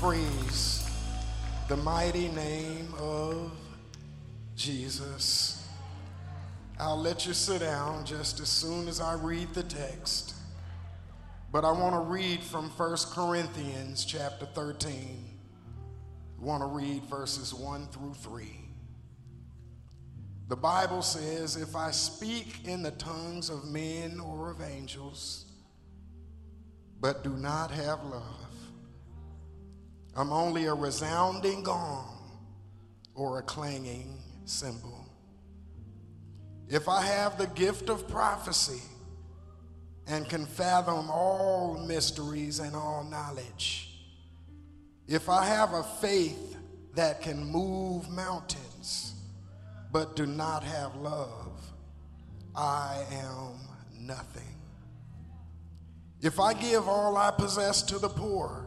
praise the mighty name of Jesus. I'll let you sit down just as soon as I read the text. But I want to read from 1 Corinthians chapter 13. I want to read verses 1 through 3. The Bible says, If I speak in the tongues of men or of angels, but do not have love, I'm only a resounding gong or a clanging cymbal. If I have the gift of prophecy and can fathom all mysteries and all knowledge, if I have a faith that can move mountains but do not have love, I am nothing. If I give all I possess to the poor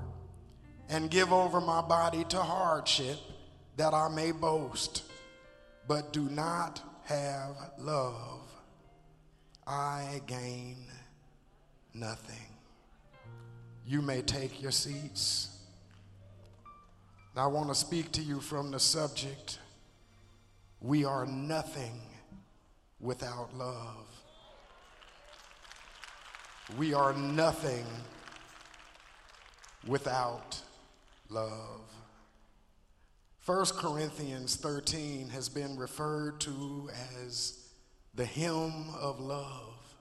and give over my body to hardship that I may boast, but do not have love, I gain nothing. You may take your seats. I want to speak to you from the subject we are nothing without love. We are nothing without love. 1 Corinthians 13 has been referred to as the hymn of love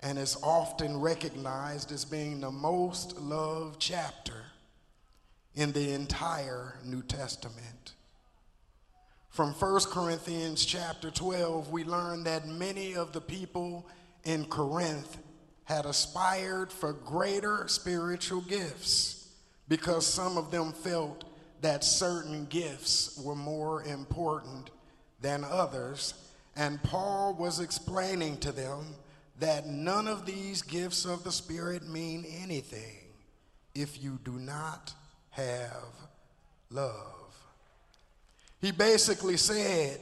and is often recognized as being the most loved chapter in the entire New Testament. From 1 Corinthians chapter 12, we learn that many of the people in Corinth had aspired for greater spiritual gifts because some of them felt that certain gifts were more important than others. And Paul was explaining to them that none of these gifts of the Spirit mean anything if you do not have love. He basically said,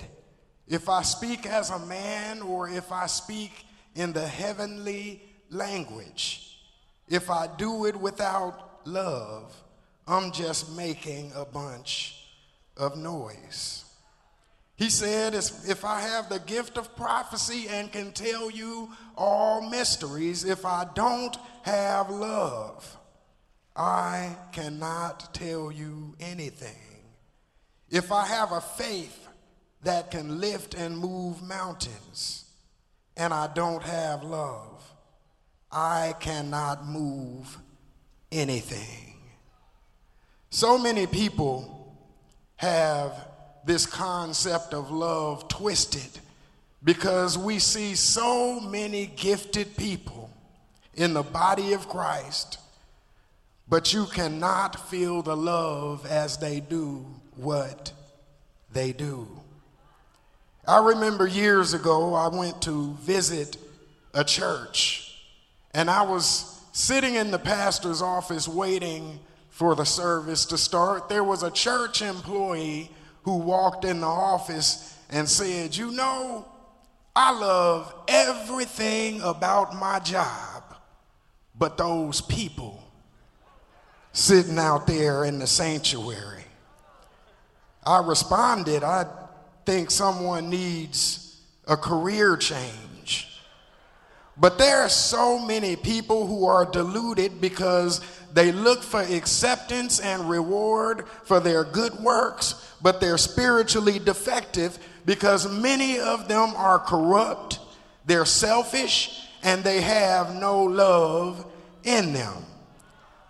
if I speak as a man or if I speak in the heavenly language, if I do it without love, I'm just making a bunch of noise. He said, If I have the gift of prophecy and can tell you all mysteries, if I don't have love, I cannot tell you anything. If I have a faith that can lift and move mountains and I don't have love, I cannot move anything. So many people have this concept of love twisted because we see so many gifted people in the body of Christ, but you cannot feel the love as they do what they do. I remember years ago, I went to visit a church, and I was sitting in the pastor's office waiting for the service to start, there was a church employee who walked in the office and said, You know, I love everything about my job, but those people sitting out there in the sanctuary. I responded, I think someone needs a career change. But there are so many people who are deluded because they look for acceptance and reward for their good works, but they're spiritually defective because many of them are corrupt, they're selfish, and they have no love in them.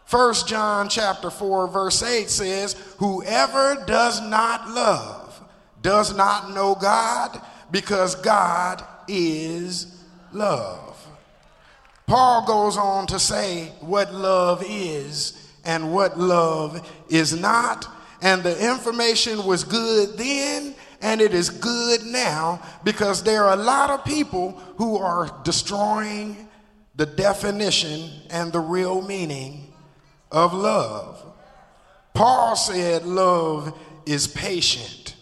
First John chapter 4 verse 8 says, "Whoever does not love does not know God, because God is love." Paul goes on to say what love is and what love is not. And the information was good then and it is good now because there are a lot of people who are destroying the definition and the real meaning of love. Paul said love is patient,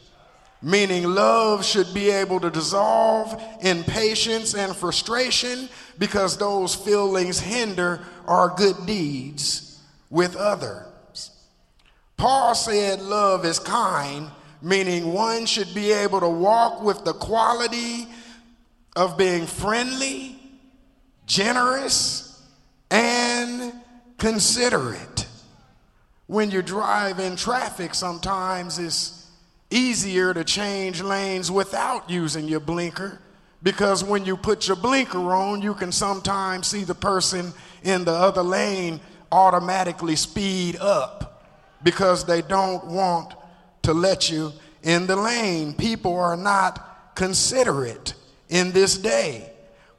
meaning love should be able to dissolve in patience and frustration because those feelings hinder our good deeds with others. Paul said love is kind, meaning one should be able to walk with the quality of being friendly, generous, and considerate. When you drive in traffic, sometimes it's easier to change lanes without using your blinker because when you put your blinker on, you can sometimes see the person in the other lane automatically speed up because they don't want to let you in the lane. People are not considerate in this day.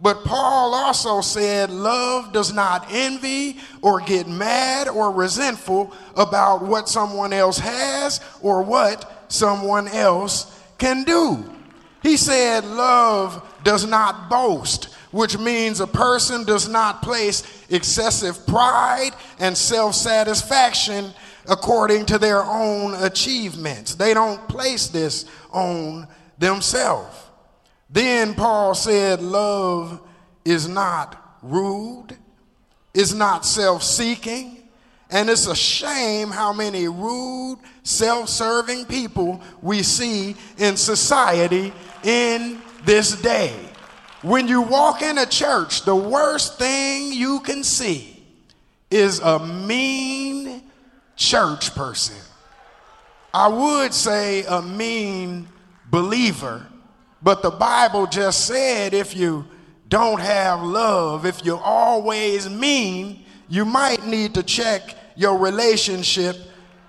But Paul also said, Love does not envy or get mad or resentful about what someone else has or what someone else can do. He said, Love does not boast, which means a person does not place excessive pride and self satisfaction according to their own achievements. They don't place this on themselves. Then Paul said, Love is not rude, is not self seeking, and it's a shame how many rude, self serving people we see in society in this day. When you walk in a church, the worst thing you can see is a mean church person. I would say a mean believer, but the Bible just said if you don't have love, if you're always mean, you might need to check your relationship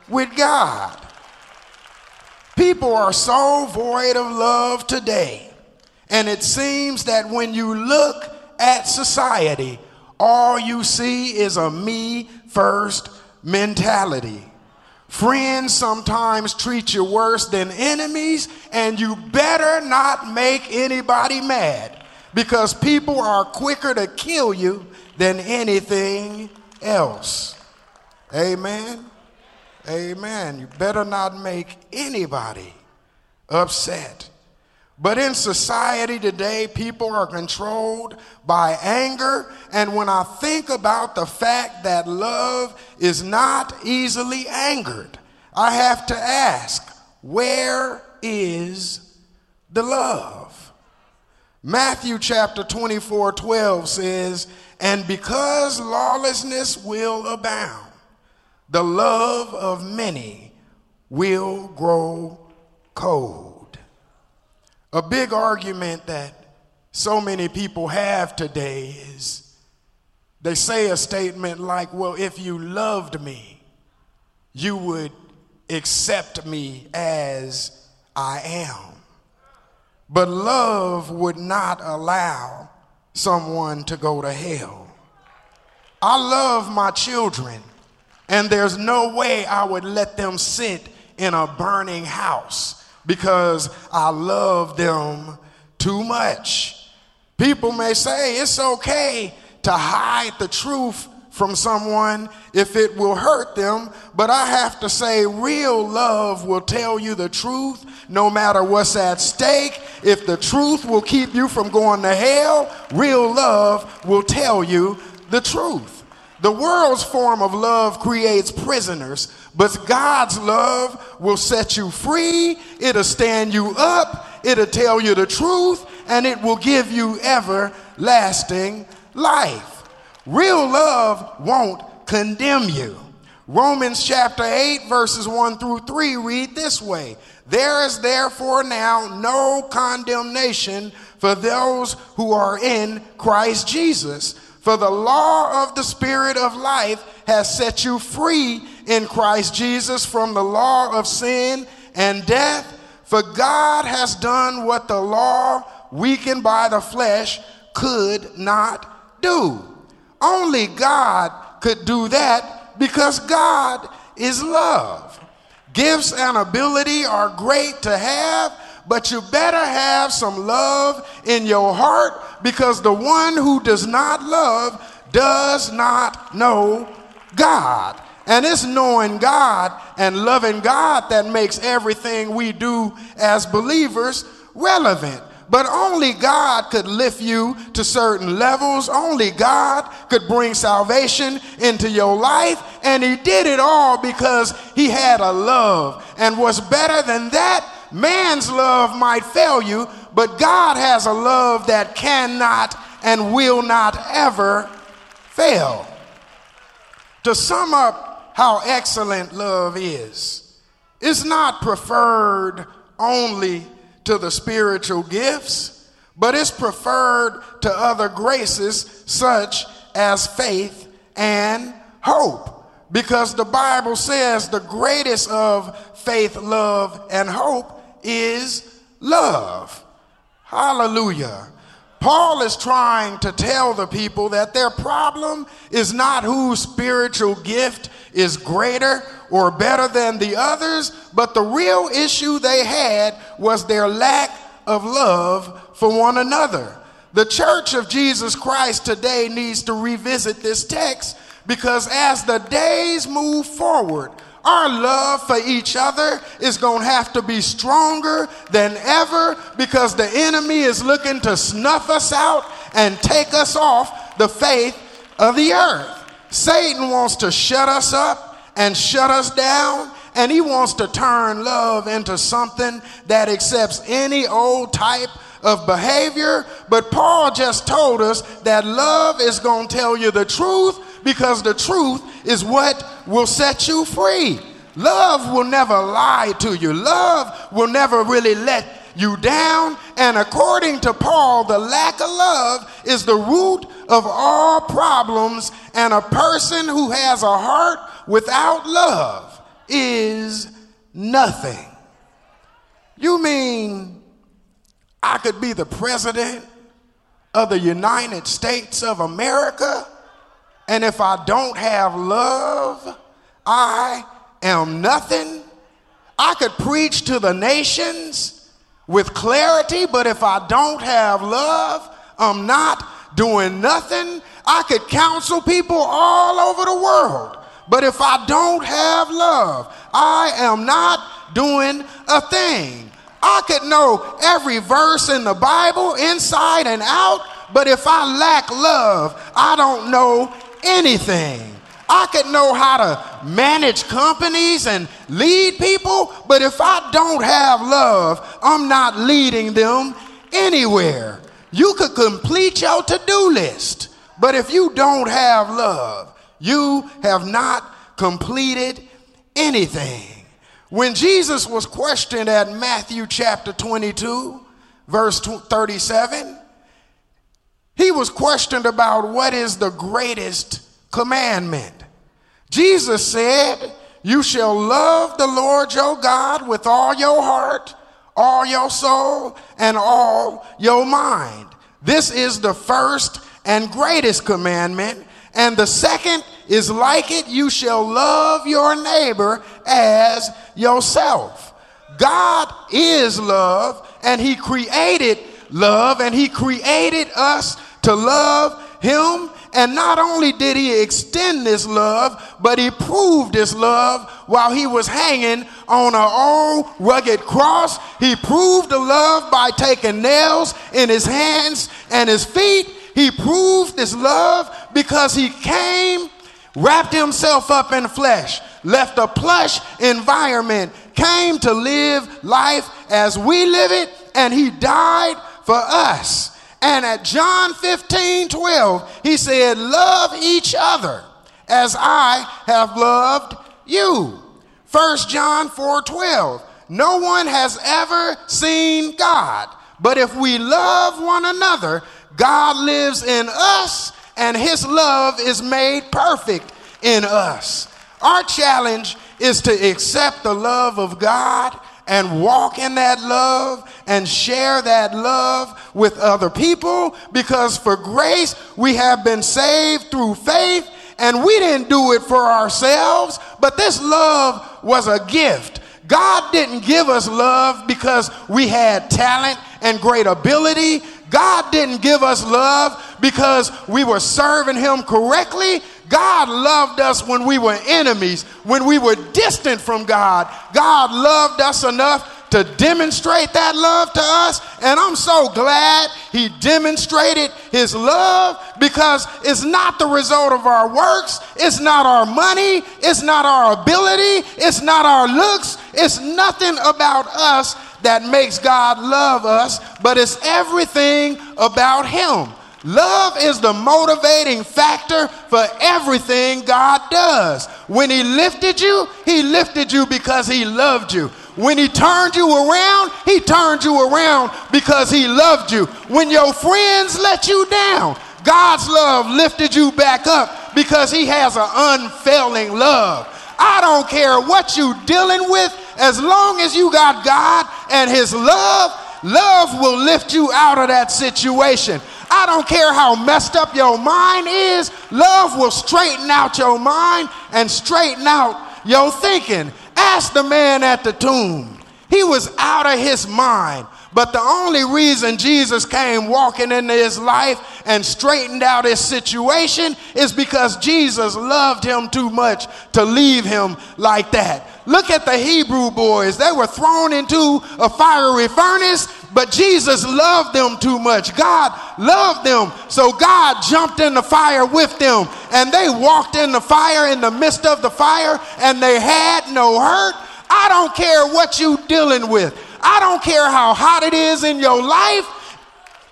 with God. People are so void of love today. And it seems that when you look at society, all you see is a me first mentality. Friends sometimes treat you worse than enemies, and you better not make anybody mad because people are quicker to kill you than anything else. Amen. Amen. You better not make anybody upset. But in society today, people are controlled by anger. And when I think about the fact that love is not easily angered, I have to ask, where is the love? Matthew chapter 24 12 says, And because lawlessness will abound, the love of many will grow cold. A big argument that so many people have today is they say a statement like, Well, if you loved me, you would accept me as I am. But love would not allow someone to go to hell. I love my children and there's no way I would let them sit in a burning house because I love them too much. People may say it's okay to hide the truth from someone if it will hurt them, but I have to say, real love will tell you the truth no matter what's at stake. If the truth will keep you from going to hell, real love will tell you the truth. The world's form of love creates prisoners, but God's love will set you free. It'll stand you up. It'll tell you the truth, and it will give you everlasting life. Real love won't condemn you. Romans chapter 8, verses 1 through 3 read this way There is therefore now no condemnation for those who are in Christ Jesus. For the law of the Spirit of life has set you free in Christ Jesus from the law of sin and death. For God has done what the law, weakened by the flesh, could not do. Only God could do that because God is love. Gifts and ability are great to have, but you better have some love in your heart because the one who does not love does not know God. And it's knowing God and loving God that makes everything we do as believers relevant. But only God could lift you to certain levels. Only God could bring salvation into your life. And He did it all because He had a love. And what's better than that? Man's love might fail you, but God has a love that cannot and will not ever fail. To sum up how excellent love is, it's not preferred only to the spiritual gifts, but it's preferred to other graces such as faith and hope. Because the Bible says the greatest of faith, love, and hope is love. Hallelujah. Paul is trying to tell the people that their problem is not whose spiritual gift is greater or better than the others, but the real issue they had was their lack of love for one another. The church of Jesus Christ today needs to revisit this text because as the days move forward, our love for each other is going to have to be stronger than ever because the enemy is looking to snuff us out and take us off the faith of the earth. Satan wants to shut us up and shut us down, and he wants to turn love into something that accepts any old type of behavior. But Paul just told us that love is going to tell you the truth because the truth is what will set you free. Love will never lie to you, love will never really let you down. And according to Paul, the lack of love is the root of all problems, and a person who has a heart without love is nothing. You mean I could be the president of the United States of America? And if I don't have love, I am nothing. I could preach to the nations with clarity, but if I don't have love, I'm not doing nothing. I could counsel people all over the world, but if I don't have love, I am not doing a thing. I could know every verse in the Bible inside and out, but if I lack love, I don't know anything. I could know how to manage companies and lead people, but if I don't have love, I'm not leading them anywhere. You could complete your to do list, but if you don't have love, you have not completed anything. When Jesus was questioned at Matthew chapter 22, verse 37, he was questioned about what is the greatest commandment. Jesus said, You shall love the Lord your God with all your heart, all your soul, and all your mind. This is the first and greatest commandment. And the second is like it you shall love your neighbor as yourself. God is love, and He created love, and He created us to love Him and not only did he extend this love, but he proved this love while he was hanging on an old rugged cross. He proved the love by taking nails in his hands and his feet. He proved this love because he came, wrapped himself up in flesh, left a plush environment, came to live life as we live it, and he died for us. And at John 15 12, he said, Love each other as I have loved you. 1 John 4 12, no one has ever seen God, but if we love one another, God lives in us and his love is made perfect in us. Our challenge is to accept the love of God and walk in that love and share that love with other people because for grace we have been saved through faith and we didn't do it for ourselves, but this love was a gift. God didn't give us love because we had talent and great ability. God didn't give us love because we were serving Him correctly. God loved us when we were enemies, when we were distant from God. God loved us enough to demonstrate that love to us. And I'm so glad he demonstrated his love because it's not the result of our works, it's not our money, it's not our ability, it's not our looks, it's nothing about us that makes God love us, but it's everything about him. Love is the motivating factor for everything God does. When He lifted you, He lifted you because He loved you. When He turned you around, He turned you around because He loved you. When your friends let you down, God's love lifted you back up because He has an unfailing love. I don't care what you're dealing with, as long as you got God and His love, love will lift you out of that situation. I don't care how messed up your mind is, love will straighten out your mind and straighten out your thinking. Ask the man at the tomb. He was out of his mind. But the only reason Jesus came walking into his life and straightened out his situation is because Jesus loved him too much to leave him like that. Look at the Hebrew boys. They were thrown into a fiery furnace, but Jesus loved them too much. God loved them. So God jumped in the fire with them, and they walked in the fire in the midst of the fire, and they had no hurt. I don't care what you're dealing with. I don't care how hot it is in your life.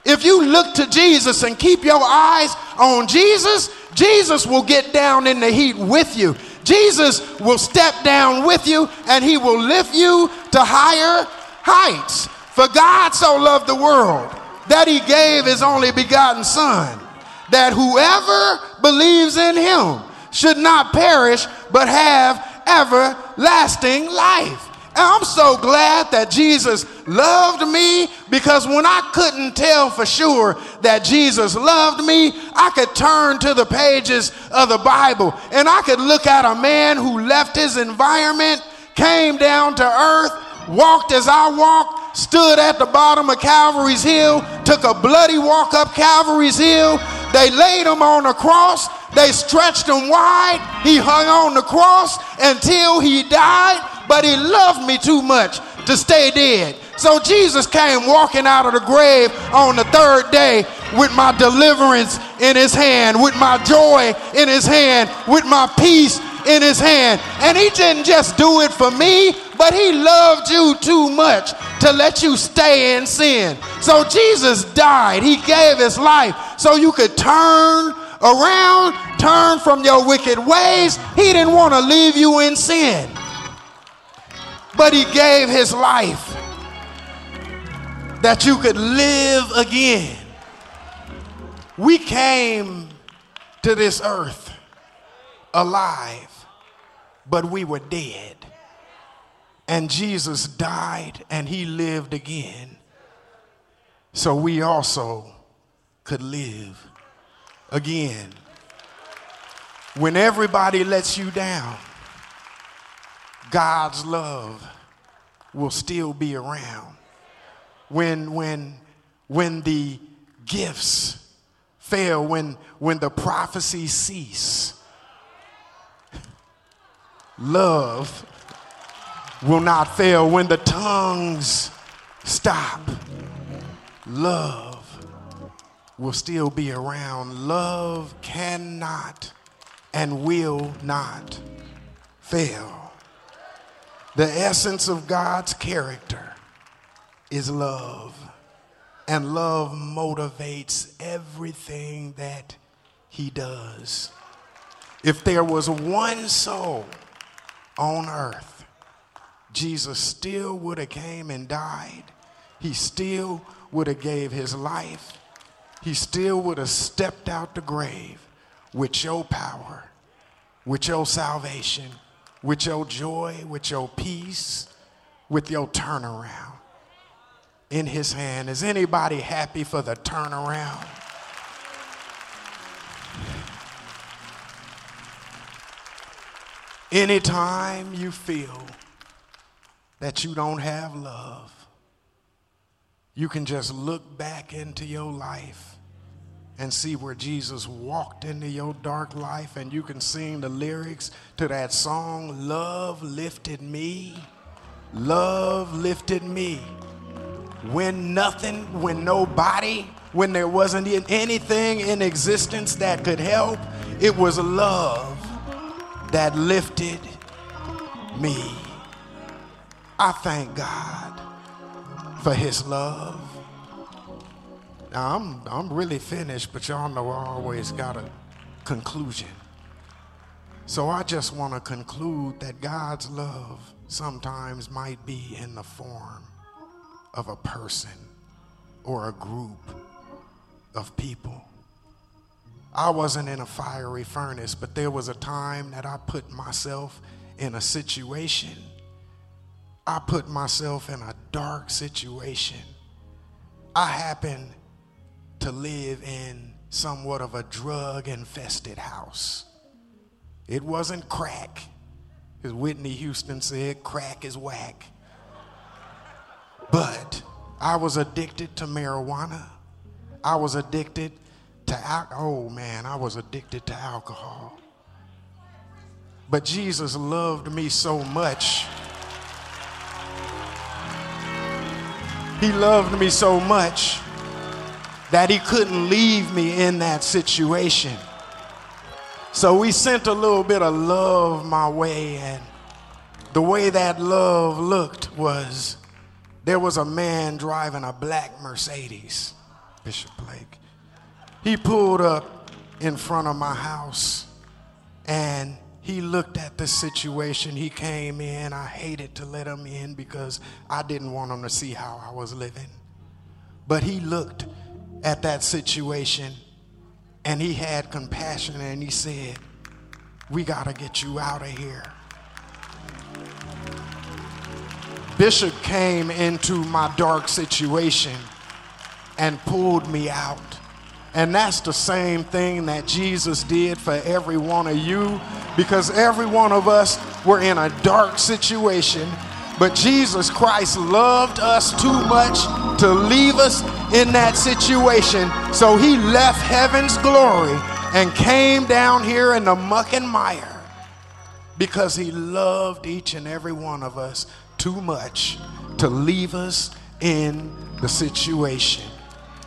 If you look to Jesus and keep your eyes on Jesus, Jesus will get down in the heat with you. Jesus will step down with you and he will lift you to higher heights. For God so loved the world that he gave his only begotten Son, that whoever believes in him should not perish but have everlasting life. I'm so glad that Jesus loved me because when I couldn't tell for sure that Jesus loved me, I could turn to the pages of the Bible and I could look at a man who left his environment, came down to earth, walked as I walked, stood at the bottom of Calvary's Hill, took a bloody walk up Calvary's Hill. They laid him on a cross. They stretched him wide. He hung on the cross until he died but he loved me too much to stay dead. So Jesus came walking out of the grave on the third day with my deliverance in his hand, with my joy in his hand, with my peace in his hand. And he didn't just do it for me, but he loved you too much to let you stay in sin. So Jesus died. He gave his life so you could turn around, turn from your wicked ways. He didn't want to leave you in sin but he gave his life that you could live again. We came to this earth alive, but we were dead. And Jesus died and he lived again. So we also could live again. When everybody lets you down, God's love will still be around. When, when, when the gifts fail, when, when the prophecies cease, love will not fail. When the tongues stop, love will still be around. Love cannot and will not fail. The essence of God's character is love. And love motivates everything that he does. If there was one soul on earth, Jesus still would have came and died. He still would have gave his life. He still would have stepped out the grave with your power, with your salvation, with your joy, with your peace, with your turnaround in his hand. Is anybody happy for the turnaround? Anytime you feel that you don't have love, you can just look back into your life and see where Jesus walked into your dark life, and you can sing the lyrics to that song, Love Lifted Me love lifted me. When nothing, when nobody, when there wasn't anything in existence that could help, it was love that lifted me. I thank God for his love. Now, I'm, I'm really finished, but y'all know I always got a conclusion. So I just want to conclude that God's love sometimes might be in the form of a person or a group of people. I wasn't in a fiery furnace, but there was a time that I put myself in a situation. I put myself in a dark situation. I happened to live in somewhat of a drug infested house. It wasn't crack. As Whitney Houston said, crack is whack. But I was addicted to marijuana. I was addicted to alcohol. Oh man, I was addicted to alcohol. But Jesus loved me so much. He loved me so much that he couldn't leave me in that situation. So we sent a little bit of love my way, and the way that love looked was there was a man driving a black Mercedes, Bishop Blake. He pulled up in front of my house and he looked at the situation. He came in. I hated to let him in because I didn't want him to see how I was living. But he looked at that situation and he had compassion and he said, We got to get you out of here. Bishop came into my dark situation and pulled me out. And that's the same thing that Jesus did for every one of you because every one of us were in a dark situation but Jesus Christ loved us too much to leave us in that situation. So he left heaven's glory and came down here in the muck and mire because he loved each and every one of us too much to leave us in the situation.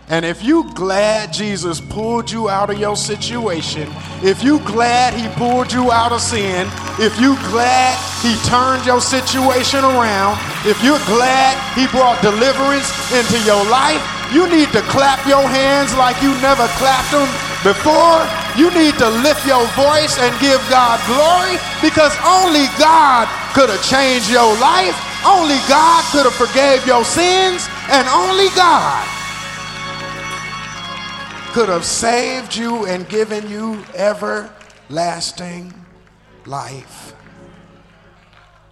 And if you glad Jesus pulled you out of your situation, if you glad he pulled you out of sin, if you glad he turned your situation around, if you're glad he brought deliverance into your life, you need to clap your hands like you never clapped them before. You need to lift your voice and give God glory because only God could have changed your life. Only God could have forgave your sins and only God could have saved you and given you everlasting life.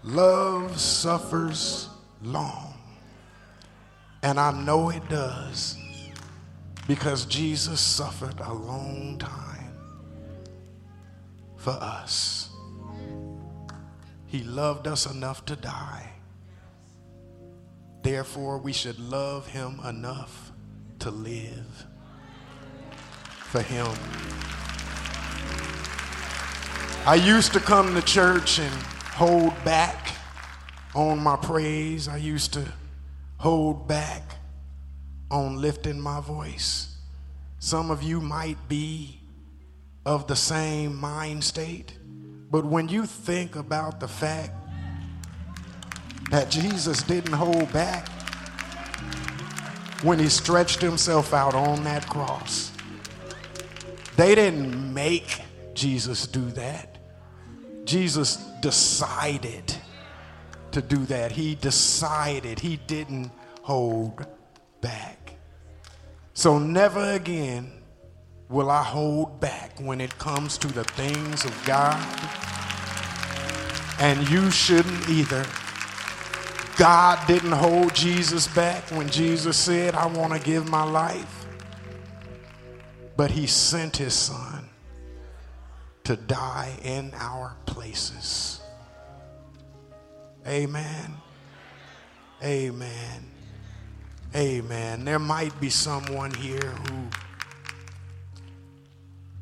Love suffers long. And I know it does because Jesus suffered a long time for us. He loved us enough to die. Therefore, we should love him enough to live for him. I used to come to church and hold back on my praise. I used to hold back on lifting my voice. Some of you might be of the same mind state, but when you think about the fact that Jesus didn't hold back when he stretched himself out on that cross, they didn't make Jesus do that. Jesus decided to do that. He decided, he didn't hold back. So never again will I hold back when it comes to the things of God. And you shouldn't either. God didn't hold Jesus back when Jesus said, I want to give my life. But he sent his son to die in our places. Amen. Amen. Amen. There might be someone here who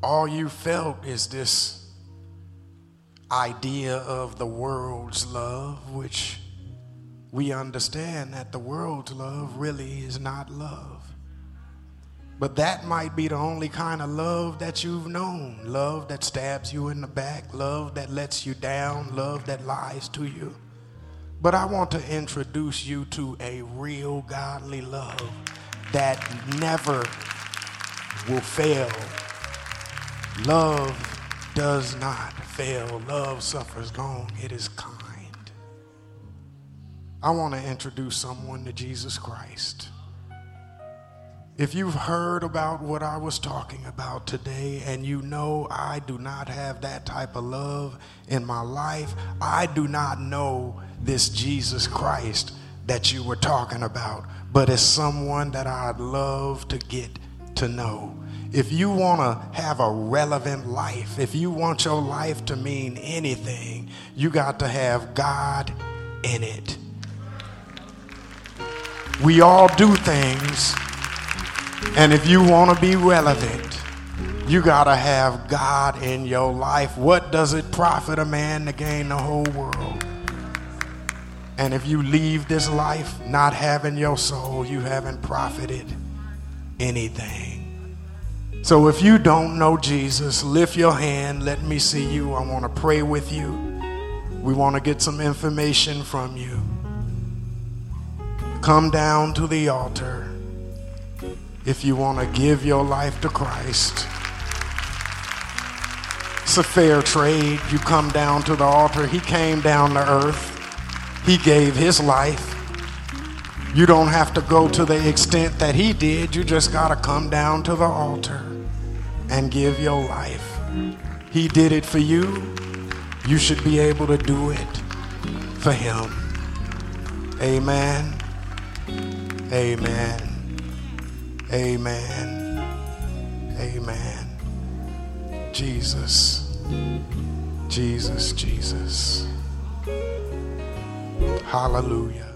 all you felt is this idea of the world's love, which we understand that the world's love really is not love. But that might be the only kind of love that you've known love that stabs you in the back, love that lets you down, love that lies to you. But I want to introduce you to a real godly love that never will fail. Love does not fail. Love suffers long. It is kind. I want to introduce someone to Jesus Christ. If you've heard about what I was talking about today and you know I do not have that type of love in my life, I do not know this Jesus Christ that you were talking about, but it's someone that I'd love to get to know. If you want to have a relevant life, if you want your life to mean anything, you got to have God in it. We all do things and if you want to be relevant, you got to have God in your life. What does it profit a man to gain the whole world? And if you leave this life not having your soul, you haven't profited anything. So if you don't know Jesus, lift your hand. Let me see you. I want to pray with you. We want to get some information from you. Come down to the altar if you want to give your life to Christ. It's a fair trade. You come down to the altar. He came down to earth. He gave his life. You don't have to go to the extent that he did. You just got to come down to the altar and give your life. He did it for you. You should be able to do it for him. Amen. Amen. Amen. Amen. Jesus. Jesus, Jesus. Hallelujah.